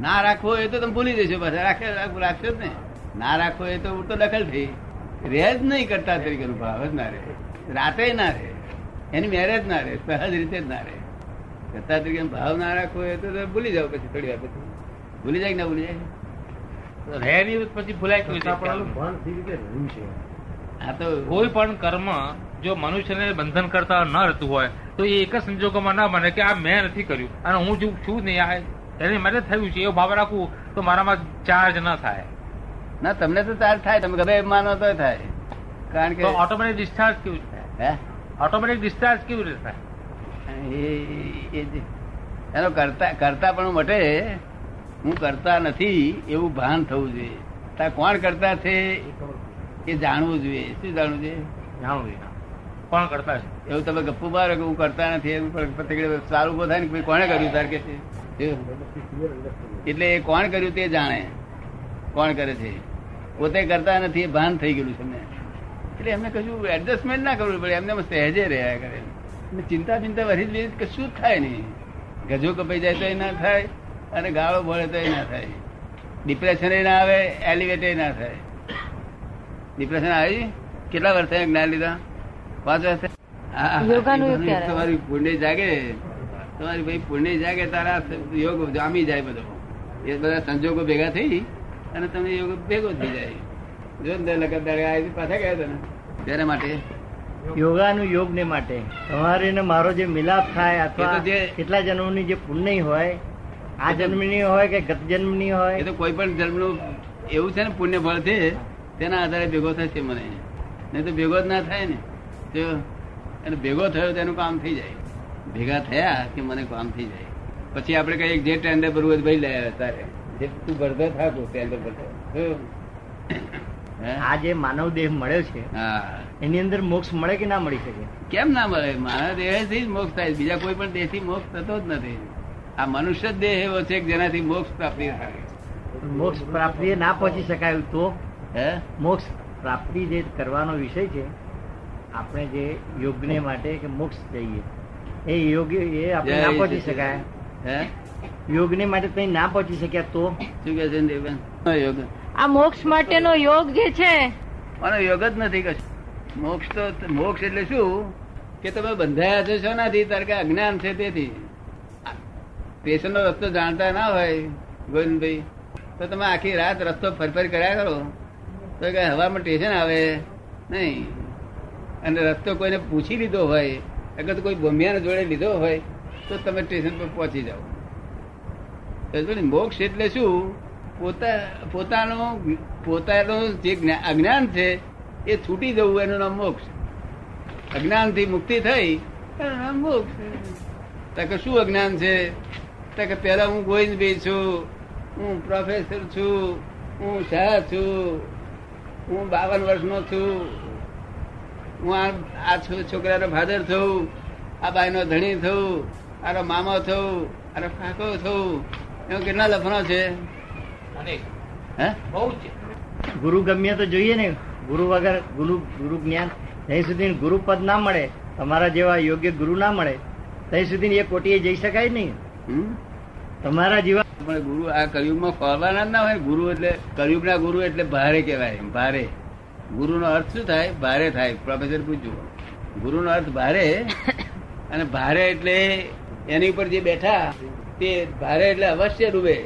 ના રાખવો એ તો તમે ભૂલી જશો પાછા. રાખે રાખશો જ ને. ના રાખવો એ તો તો દખલ થઈ. રહે જ નહીં કરતા તરીકેનો ભાવ જ ના રહે. રાતે ના રહે. એની મેરેજ ના રહે. સહજ રીતે જ ના રહે. કરતા તરીકે ભાવ ના રાખવો એ તો ભૂલી જાવ પછી થોડી વાર પછી. ભૂલી જાય કે ના ભૂલી જાય? રહે નહીં પછી ભૂલાય ગયું રીતે? આપણું રીતે રહ્યું છે. આ તો કોઈ પણ કર્મ જો મનુષ્યને બંધન કરતા ન રહેતું હોય તો એ એક જ સંજોગોમાં ના બને કે આ મેં નથી કર્યું. અને હું જો છું નહીં આ એને મને થયું છે એવો ભાવ રાખવું તો મારામાં ચાર્જ ન થાય. ના તમને તો ચાર્જ થાય તમે ગમે માનો તો થાય. કારણ કે ઓટોમેટિક ડિસ્ચાર્જ કેવું હે? ઓટોમેટિક ડિસ્ચાર્જ કેવી રીતે થાય? એનો કરતા કરતા પણ મટે. હું કરતા નથી એવું ભાન થવું જોઈએ. તાર કોણ કરતા છે એ જાણવું જોઈએ. શું જાણવું જોઈએ? જાણવું જોઈએ કોણ કરતા છે? એવું તમે ગપ્પુ મારો કે હું કરતા નથી એવું સારું ઊભો થાય ને કોને કોણે કર્યું તાર કે છે. એટલે એ કોણ કર્યું તે જાણે. કોણ કરે છે? પોતે કરતા નથી ભાન થઈ ગયેલું છે એમને. એટલે એમને કશું એડજસ્ટમેન્ટ ના કરવું પડે એમને સહેજે રહ્યા કરે. અને ચિંતા ચિંતા વધી જ કશું જ થાય નહીં. ગજો કપાઈ જાય તો એ ના થાય અને ગાળો ભળે તો એ ના થાય. ડિપ્રેશન એ ના આવે એલિવેટ એ ના થાય. ડિપ્રેશન આવી? કેટલા વર્ષ જ્ઞાન લીધા? પાંચ વર્ષ? તમારી પુણ્ય જાગે. તમારી ભાઈ પુણ્ય જાગે તારા યોગ જામી જાય બધો. એ બધા સંજોગો ભેગા થઈ અને તમે યોગ ભેગો થઈ જાય. જો ને લગન દાડે આવી પાછા ગયા તને ને તેના માટે? યોગાનું યોગ ને માટે. તમારે ને મારો જે મિલાપ થાય તો અથવા કેટલા જન્મની જે પુણ્ય હોય આ એ તો- જન્મની હોય કે ગત જન્મની એ હોય તો કોઈ પણ જન્મનું એવું છે ને પુણ્ય ફળ છે તેના આધારે ભેગો થશે મને. નહીં તો ભેગો જ ના થાય ને. જો અને ભેગો થયો તેનું કામ થઈ જાય. ભેગા થયા કે મને કામ થઈ જાય. પછી આપણે કહીએ જે ટેન્ડર ભરવું ભાઈ લે તારે. જે તું ભરતો થાકો ટેન્ડર ભરતો આ જે માનવ દેહ મળ્યો છે એની અંદર મોક્ષ મળે કે ના મળી શકે? કેમ ના મળે? મારા દેહથી જ મોક્ષ થાય બીજા કોઈ પણ દેહથી મોક્ષ થતો જ નથી. આ મનુષ્ય દેહ એવો છે જેનાથી મોક્ષ પ્રાપ્તિ થાય. મોક્ષ પ્રાપ્તિ ના પહોંચી શકાય તો? હે? મોક્ષ પ્રાપ્તિ જે કરવાનો વિષય છે આપણે જે યોગને માટે કે મોક્ષ જઈએ એ યોગ એ આપણે ના પહોંચી શકાય. હે? યોગને માટે કઈ ના પહોંચી શક્યા તો. શું કે છે દેવબેન યોગ. આ મોક્ષ માટેનો યોગ જે છે. આનો યોગ જ નથી કશું. મોક્ષ તો મોક્ષ એટલે શું? કે તમે બંધાયા છો છો નથી તારે કે અજ્ઞાન છે તેથી. સ્ટેશન નો રસ્તો જાણતા ના હોય ગોવિંદભાઈ. તો તમે આખી રાત રસ્તો ફરફર કર્યા કરો. તો કે હવામાં સ્ટેશન આવે નહીં. અને રસ્તો કોઈને પૂછી લીધો હોય અગર કોઈ ભૂમિયાને જોડે લીધો હોય, તો તમે સ્ટેશન પર પહોંચી જાઓ. મોક્ષ એટલે શું? પોતા, પોતાનું પોતાનું જે અજ્ઞાન છે, એ છૂટી જવું, એનું નામ મોક્ષ. અજ્ઞાનથી મુક્તિ થઈ, એનું નામ મોક્ષ. તકે શું અજ્ઞાન છે? તકે પેલા હું બી છું, હું પ્રોફેસર છું, હું શાહ છું, હું બાવન વર્ષનો છું હું આ છોકરાનો ફાધર થયું આ બાઈનો ધણી થયું આનો મામા થયું આનો કાકો થયું એમાં કેટલા લફણો છે? અને હે? બહુ જ છે. ગુરુ ગમ્ય તો જોઈએ ને. ગુરુ વગર ગુરુ ગુરુ જ્ઞાન ત્યાં સુધી ગુરુ પદ ના મળે. તમારા જેવા યોગ્ય ગુરુ ના મળે. ત્યાં સુધી એ કોટીએ જઈ શકાય નહીં. હમ? તમારા જેવા પણ ગુરુ આ કળિયુગમાં ફરવાના જ ના હોય ગુરુ એટલે કળિયુગના ગુરુ એટલે ભારે કહેવાય ભારે. ગુરુનો અર્થ શું થાય ભારે થાય. પ્રોફેસર પૂછ્યું ગુરુનો અર્થ ભારે અને ભારે એટલે એની ઉપર જે બેઠા તે ભારે એટલે અવશ્ય ડૂબે.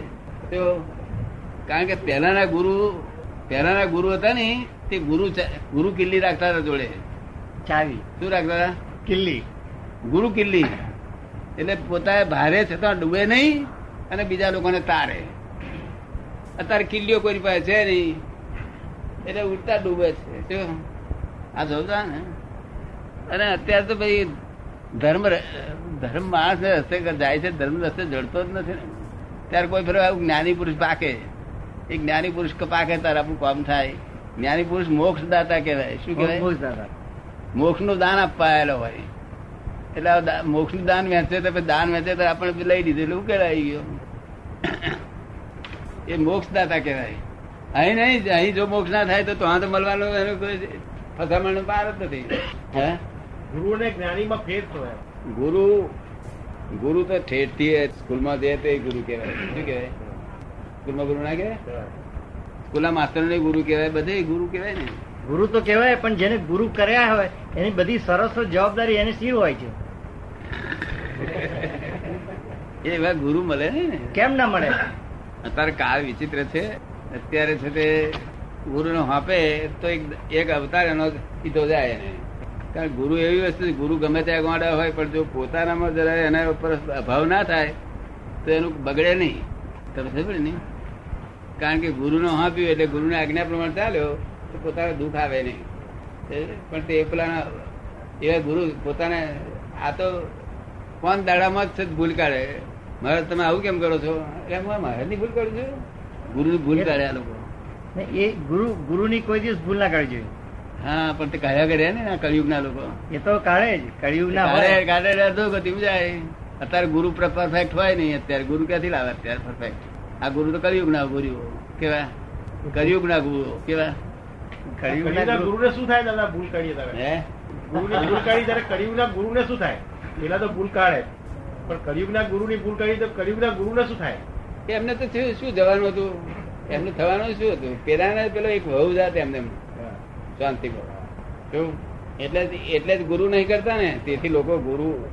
તો કારણ કે પહેલાના ગુરુ પહેલાના ગુરુ હતા ને તે ગુરુ ગુરુ કિલ્લી રાખતા હતા જોડે. ચાવી. શું રાખતા હતા? કિલ્લી. ગુરુ કિલ્લી. એટલે પોતા ભારે છતાં ડૂબે નહીં અને બીજા લોકોને તારે. અત્યારે કિલ્લીઓ કોઈ પાસે છે નહીં. એટલે ઉડતા ડૂબે છે. આ જોતા ને? અને અત્યારે તો ભાઈ ધર્મ ધર્મ માણસ રસ્તે જાય છે ધર્મ રસ્તે જડતો જ નથી ને. ત્યારે કોઈ ફેર આવું જ્ઞાની પુરુષ પાકે. એ જ્ઞાની પુરુષ પાકે તારે આપણું કામ થાય. જ્ઞાની પુરુષ મોક્ષ દાતા કહેવાય. શું કહેવાય? મોક્ષ દાતા મોક્ષનું દાન અપાયેલો હોય. એટલે મોક્ષનું દાન વેચે તો દાન વેચે તો આપણે લઈ લીધેલું એટલે ઉકેલ આવી ગયો? એ મોક્ષ દાતા કહેવાય. અહીં નહીં અહીં જો મોક્ષ ના થાય તો ત્યાં તો મળવાનું એનો કોઈ ફસામણ પાર જ નથી. હે? ગુરુ ને જ્ઞાની માં ફેર તો ગુરુ ગુરુ તો ઠેઠથી સ્કૂલમાં જઈએ તો એ ગુરુ કહેવાય. શું કહેવાય? સ્કૂલમાં ગુરુ ના કહેવાય? સ્કૂલના માસ્ટર ને ગુરુ કહેવાય બધે ગુરુ કહેવાય ને. ગુરુ તો કહેવાય પણ જેને ગુરુ કર્યા હોય એની બધી સરસ જવાબદારી એને શી હોય છે? એવા ગુરુ મળે ને. કેમ ના મળે? અત્યારે કાળ વિચિત્ર છે. અત્યારે છે તે ગુરુ નો હાપે તો એક એક અવતાર એનો કીધો જાય એને. કારણ ગુરુ એવી વસ્તુ ગુરુ ગમે ત્યાં ગોડા હોય, પણ જો પોતાનામાં જરા એના ઉપર અભાવ ના થાય, તો એનું બગડે નહીં. તમે ખબર નહીં? કારણ કે ગુરુનો હાંપ્યું એટલે ગુરુને આજ્ઞા પ્રમાણે ચાલ્યો, તો પોતાને દુઃખ આવે નહીં. પણ તે પેલા એવા ગુરુ પોતાને આ તો કોણ દાડામાં જ છે ભૂલ કાઢે. મારે તમે આવું કેમ કરો છો? એમ મહારાજની ભૂલ કરું છું ગુરુની ભૂલ કાઢે આ લોકો. ને એ ગુરુ ગુરુ ની કોઈ દિવસ ભૂલ ના કરવી જોઈએ. હા પણ તે કાઢ્યા કર્યા ને કળિયુગ ના લોકો. એ તો કાઢે જ કળિયુગ ના કાઢે હોય. કાઢે રહેતો ગતિ જાય. અત્યારે ગુરુ પરફેક્ટ હોય નહીં અત્યારે ગુરુ ક્યાંથી લાવે? અત્યારે પરફેક્ટ આ ગુરુ તો કળિયુગ ના ગુરુ કેવા? કળિયુગ ના ગુરુ કેવા? કળિયુગ ના ગુરુ. ગુરુને શું થાય દાદા? ભૂલ કાઢીએ તારે હે? ગુરુની ભૂલ કાઢી ત્યારે કળિયુગના ગુરુને શું થાય? પેલા તો ભૂલ કાઢે. પણ કળિયુગના ગુરુની ભૂલ કાઢી તો કળિયુગના ગુરુને શું થાય? એમને તો થયું, શું જવાનું હતું? એમને થવાનું શું હતું? પેલા પેલો એક વહુ જાત એમને શાંતિ શું? એટલે એટલે જ ગુરુ નહીં કરતા ને. તેથી લોકો ગુરુ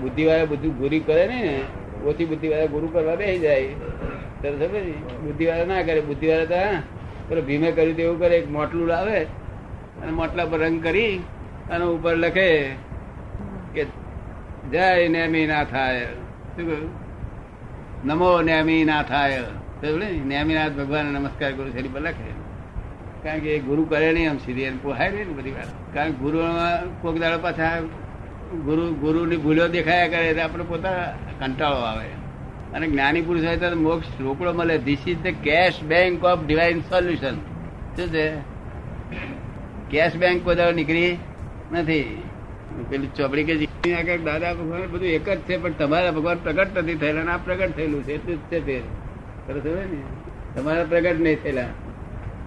બુદ્ધિ વાળા ગુરુ કરે ને, ઓછી બુદ્ધિ વાળા ગુરુ કરવા બેસી જાય. સમજે ને? કરે. બુદ્ધિ વાળા તો પેલો ભીમે કર્યું એવું કરે, એક મોટલું લાવે અને મોટલા પર રંગ કરી અને ઉપર લખે કે જય નેમી ના થાય. શું કહ્યું? નમો નેમિનાથ થાય નેમિનાથ ભગવાન નમસ્કાર કરું છે પર લખે કારણ કે ગુરુ કરે નહીં આમ સીધી એને પોહાય નહીં બધી વાત કારણ ગુરુ કોક દાડો પાછા ગુરુ ગુરુની ભૂલો દેખાયા કરે એટલે આપણે પોતા કંટાળો આવે અને જ્ઞાની પુરુષ હોય તો મોક્ષ રોકડો મળે this is the cash bank of divine solution શું છે કેશ બેંક દાડો નીકળી નથી પેલી ચોપડી કે આગળ દાદા ભગવાન બધું એક જ છે પણ તમારા ભગવાન પ્રગટ નથી થયેલા અને આ પ્રગટ થયેલું છે એટલું જ છે તે. ને? તમારા પ્રગટ નહીં થયેલા.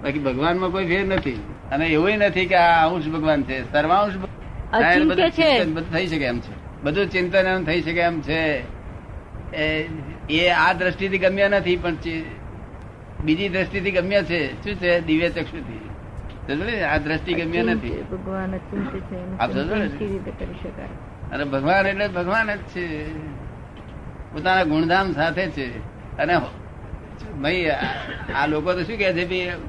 બાકી ભગવાનમાં કોઈ ફેર નથી. અને એવું નથી કે આ અંશ ભગવાન છે. સર્વાંશ ભગવાન. બધું થઈ શકે એમ છે. બધું ચિંતન એમ થઈ શકે એમ છે. એ- એ આ દ્રષ્ટિથી ગમ્યા નથી પણ બીજી દ્રષ્ટિથી ગમ્યા છે. શું છે? દિવ્ય ચક્ષુથી? આ દ્રષ્ટિ ગમ્ય નથી. ભગવાન અને એટલે ભગવાન જ છે. પોતાના ગુણધામ સાથે છે. અને ભાઈ આ- આ લોકો તો શું કે છે ભાઈ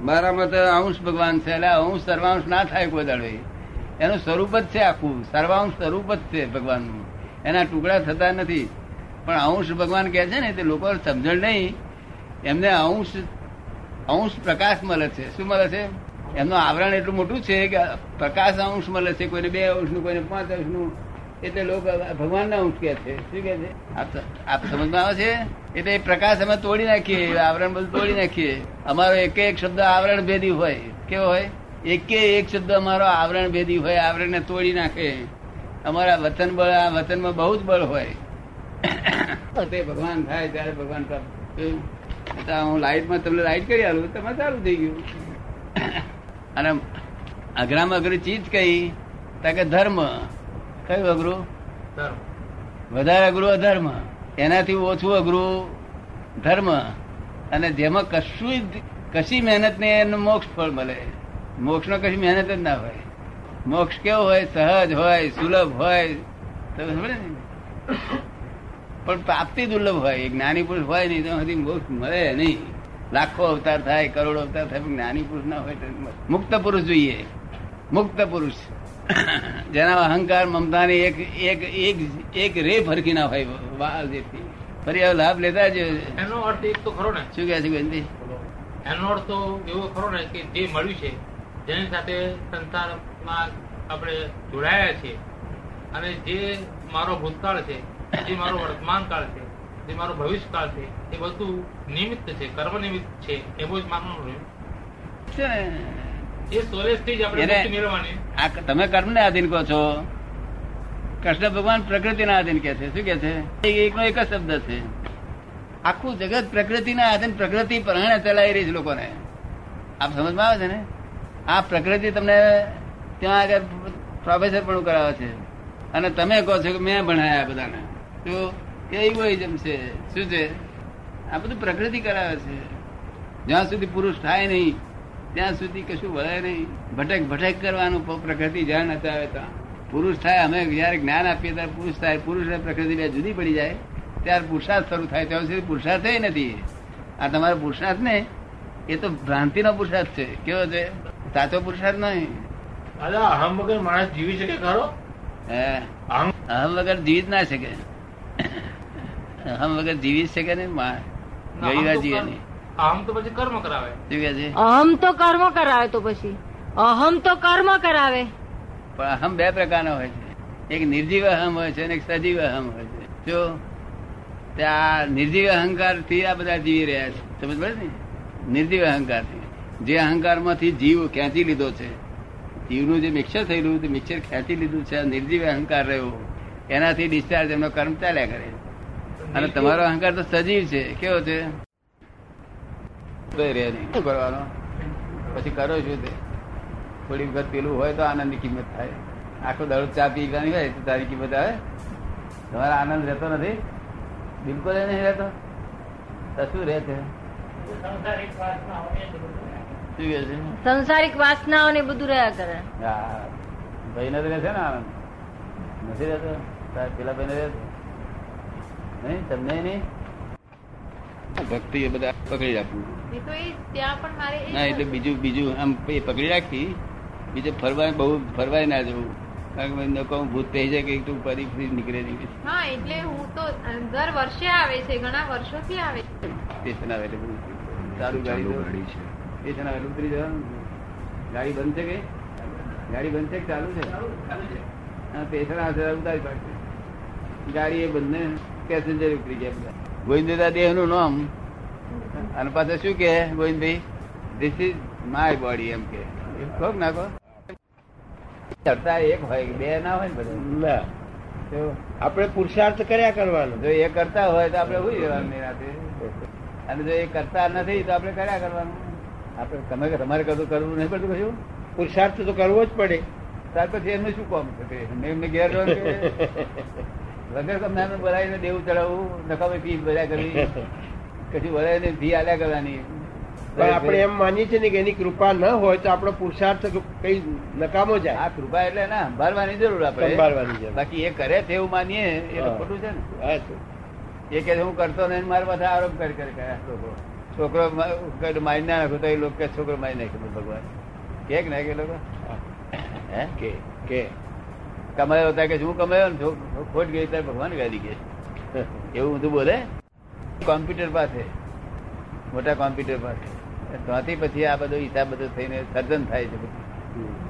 મારામાં તો અંશ ભગવાન છે એટલે અંશ સર્વાંશ ના થાય કોઈ દાડો. એનું સ્વરૂપ જ છે આખું. સર્વાંશ સ્વરૂપ જ છે ભગવાનનું. એના ટુકડા થતા નથી. પણ અંશ ભગવાન કહે છે ને તે લોકો સમજણ નહીં. એમને અંશ અંશ પ્રકાશ મળે છે. શું મળે છે? એમનું આવરણ એટલું મોટું છે કે પ્રકાશ અંશ મળે છે, કોઈને બે અંશનું, કોઈને પાંચ અંશનું. એટલે લોકો ભગવાનના અંશ કે છે. શું કે છે? આપ સમજમાં આવે છે? એટલે પ્રકાશ અમે તોડી નાખીએ આવરણ બધું તોડી નાખીએ. અમારો એક એક શબ્દ આવરણ ભેદી હોય. કેવો હોય? એકે એક શબ્દ અમારો આવરણ ભેદી હોય, આવરણને તોડી નાખે. અમારા વતન બળ, આ વતનમાં બહુ જ બળ હોય. તે ભગવાન થાય ત્યારે ભગવાન પ્રાપ્ત. હું લાઈટમાં તમને લાઈટ કરી આલું તમારે ચાલુ થઈ ગયું. અને અઘરામાં અઘરું ચીજ કઈ? તો કે ધર્મ. કયું અઘરું? વધારે અઘરું અધર્મ. એનાથી ઓછું અઘરું ધર્મ. અને જેમાં કશું કશી મહેનત નહીં એનું મોક્ષ ફળ મળે. મોક્ષ નો કશી મહેનત જ ના હોય. મોક્ષ કેવો હોય? સહજ હોય સુલભ હોય. તમે સમજે પણ પ્રાપ્તિ દુર્લભ હોય. જ્ઞાની પુરુષ હોય નહીં તો મોક્ષ મળે નહીં. લાખો અવતાર થાય કરોડો અવતાર થાય જ્ઞાની પુરુષ ના હોય. મુક્ત પુરુષ જોઈએ. મુક્ત પુરુષ. જેના અહંકાર મમતાની એક એક એક એક રે ફરકી ના હોય વાળ જેથી ફરી હવે લાભ લેતા જ એનો અર્થ એક તો ખરો ને. શું કહે છે ગોવિંદજી? એનો અર્થ તો એવો ખરો ને કે જે મળ્યું છે જેની સાથે સંસારમાં આપણે જોડાયા છીએ. અને જે મારો ભૂતકાળ છે જે મારો વર્તમાન કાળ છે જે મારો ભવિષ્યકાળ છે એ બધું નિમિત્ત છે કર્મ નિમિત્ત છે એવું જ માનવાનું રહ્યું. ને તમે કર્મને આધીન કહો છો? કૃષ્ણ ભગવાન પ્રકૃતિના આધીન કે છે. શું કે છે? એકનો એક જ શબ્દ છે. આખું જગત પ્રકૃતિના આધીન પ્રકૃતિ પરણે ચલાવી રહી છે લોકોને. આપ સમજમાં આવે છે ને? આ પ્રકૃતિ તમને ત્યાં આગળ પ્રોફેસર પણ કરાવે છે. અને તમે કહો છો કે મેં ભણાયા બધાને. તો એ ઇગોઇઝમ છે. શું છે? આ બધું પ્રકૃતિ કરાવે છે. જ્યાં સુધી પુરુષ થાય નહીં ત્યાં સુધી કશું વળે નહીં. ભટક ભટક કરવાનું પ્રકૃતિ જ્યાં નથી આવે ત્યાં પુરુષ થાય અમે જયારે જ્ઞાન આપીએ ત્યારે પુરુષ થાય. પુરુષ પ્રકૃતિ બે જુદી પડી જાય. ત્યારે પુરુષાર્થ શરૂ થાય. ત્યાં સુધી પુરુષાર્થ નથી. આ તમારો પુરુષાર્થ ને એ તો ભ્રાંતિનો પુરુષાર્થ છે. કેવો છે? સાચો પુરુષાર્થ નહીં. દાદા અહમ વગર માણસ જીવી શકે ખરો? હે. અહમ વગર જીવી જ ના શકે. અહમ વગર જીવી શકે ને મા- ઘણી વાર આમ તો પછી કર્મ કરાવે. શું કહે છે? અહમ તો કર્મ કરાવે તો પછી. અહમ તો કર્મ કરાવે. પણ અહમ બે પ્રકારનો હોય છે. એક નિર્જીવ અહમ હોય છે અને એક સજીવ અહમ હોય છે. જો ત્યાં નિર્જીવ અહંકારથી આ બધા જીવી રહ્યા છે. સમજ પડે ને? નિર્જીવ અહંકારથી જે અહંકારમાંથી જીવ ખેંચી લીધો છે જીવનું જે મિક્સર થયેલું તે મિક્સર ખેંચી લીધું છે આ નિર્જીવ અહંકાર રહ્યો એનાથી ડિસ્ચાર્જ એમનો કર્મ ચાલ્યા કરે. અને તમારો અહંકાર તો સજીવ છે. કેવો છે? કરવાનો? પછી કરો શું તે? થોડી વખત પેલું હોય તો આનંદની કિંમત થાય. આખો દડો ચા પીવાની હોય તો તારી કિંમત આવે. તમારો આનંદ રહેતો નથી. બિલકુલ એ નહીં રહેતો. તો શું રહે છે? શું કહે છે? સંસારિક વાસનાઓ ને બધું રહ્યા કરે. હા. ભાઈ ને તો રહે છે ને આનંદ? નથી રહેતો? તાર પેલા ભાઈ ને રહેતો તમને નહીં? ભક્તિ એ બધા પકડી રાખવું એ તો એ ત્યાં પણ મારે એ ના એટલે બીજું બીજું આમ એ પકડી રાખી બીજે ફરવા બહુ ફરવાય ના જવું. કારણ કે લોકો ભૂત થઈ જાય કે તું ફરી ફરી નીકળે નહીં. હા એટલે હું તો દર વર્ષે આવે છે ઘણા વર્ષોથી આવે છે. સ્ટેશન આવે એટલે બધું. સારું ગાડી ગાડી છે. સ્ટેશન આવે ઉતરી જવાનું ગાડી બંધ છે કે? ગાડી બંધ છે કે ચાલુ છે? હા સ્ટેશન આવે ઉતારી પાડશે. ગાડી એ બંધ ને. પેસેન્જર ઉતરી ગયા બધા. ગોવિંદા દેહનું નામ. અને પાછા શું કે Govindbhai? This is my body એમ કે એમ કહો કે ના કહો? ચડતા એક હોય બે ના હોય ને બધા. આપણે પુરુષાર્થ કર્યા કરવાનો. જો એ કરતા હોય તો આપણે હોય જવાનું નિરાતે અને જો એ કરતા નથી તો આપણે કર્યા કરવાનું. આપણે તમે તમારે કદું કરવું નહીં પડતું કશું? પુરુષાર્થ તો કરવો જ પડે. ત્યાર પછી એમનું શું કામ? છે એમને ઘેર કે? વગર તમને બોલાવીને દેવું ચડાવવું નકામી ફી ભર્યા કરવી કશું ભરાય ફી આલ્યા કરવાની. પણ આપણે એમ માનીએ છીએ ને કે એની કૃપા ન હોય તો આપણો પુરુષાર્થ કઈ નકામો જાય. આ કૃપા એટલે ના સંભાળવાની જરૂર આપણે. સંભાળવાની. બાકી એ કરે છે એવું માનીએ એ ખોટું છે ને. એ કે હું કરતો નહીં મારા પાસે આરોપ કરી કરી લોકો. છોકરો મારી ના નાખો તો એ લોકો કે છોકરો મારી નાખ્યો ભગવાન. કે કે લોકો? હે? કે કે. કમાયો હતા કે શું કમાયો ને? ખોટ ગઈ ત્યારે ભગવાન ગાડી કે. એવું બધું બોલે? કોમ્પ્યુટર પાસે. મોટા કોમ્પ્યુટર પાસે. ત્યાંથી પછી આ બધો હિસાબ બધો થઈને સર્જન થાય છે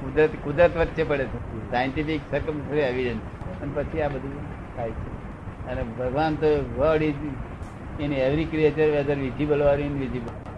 કુદરત કુદરત વચ્ચે પડે છે. સાયન્ટિફિક સરકમ એવિડન્સ અને પછી આ બધું થાય છે. અને ભગવાન તો word is in every creature whether visible or invisible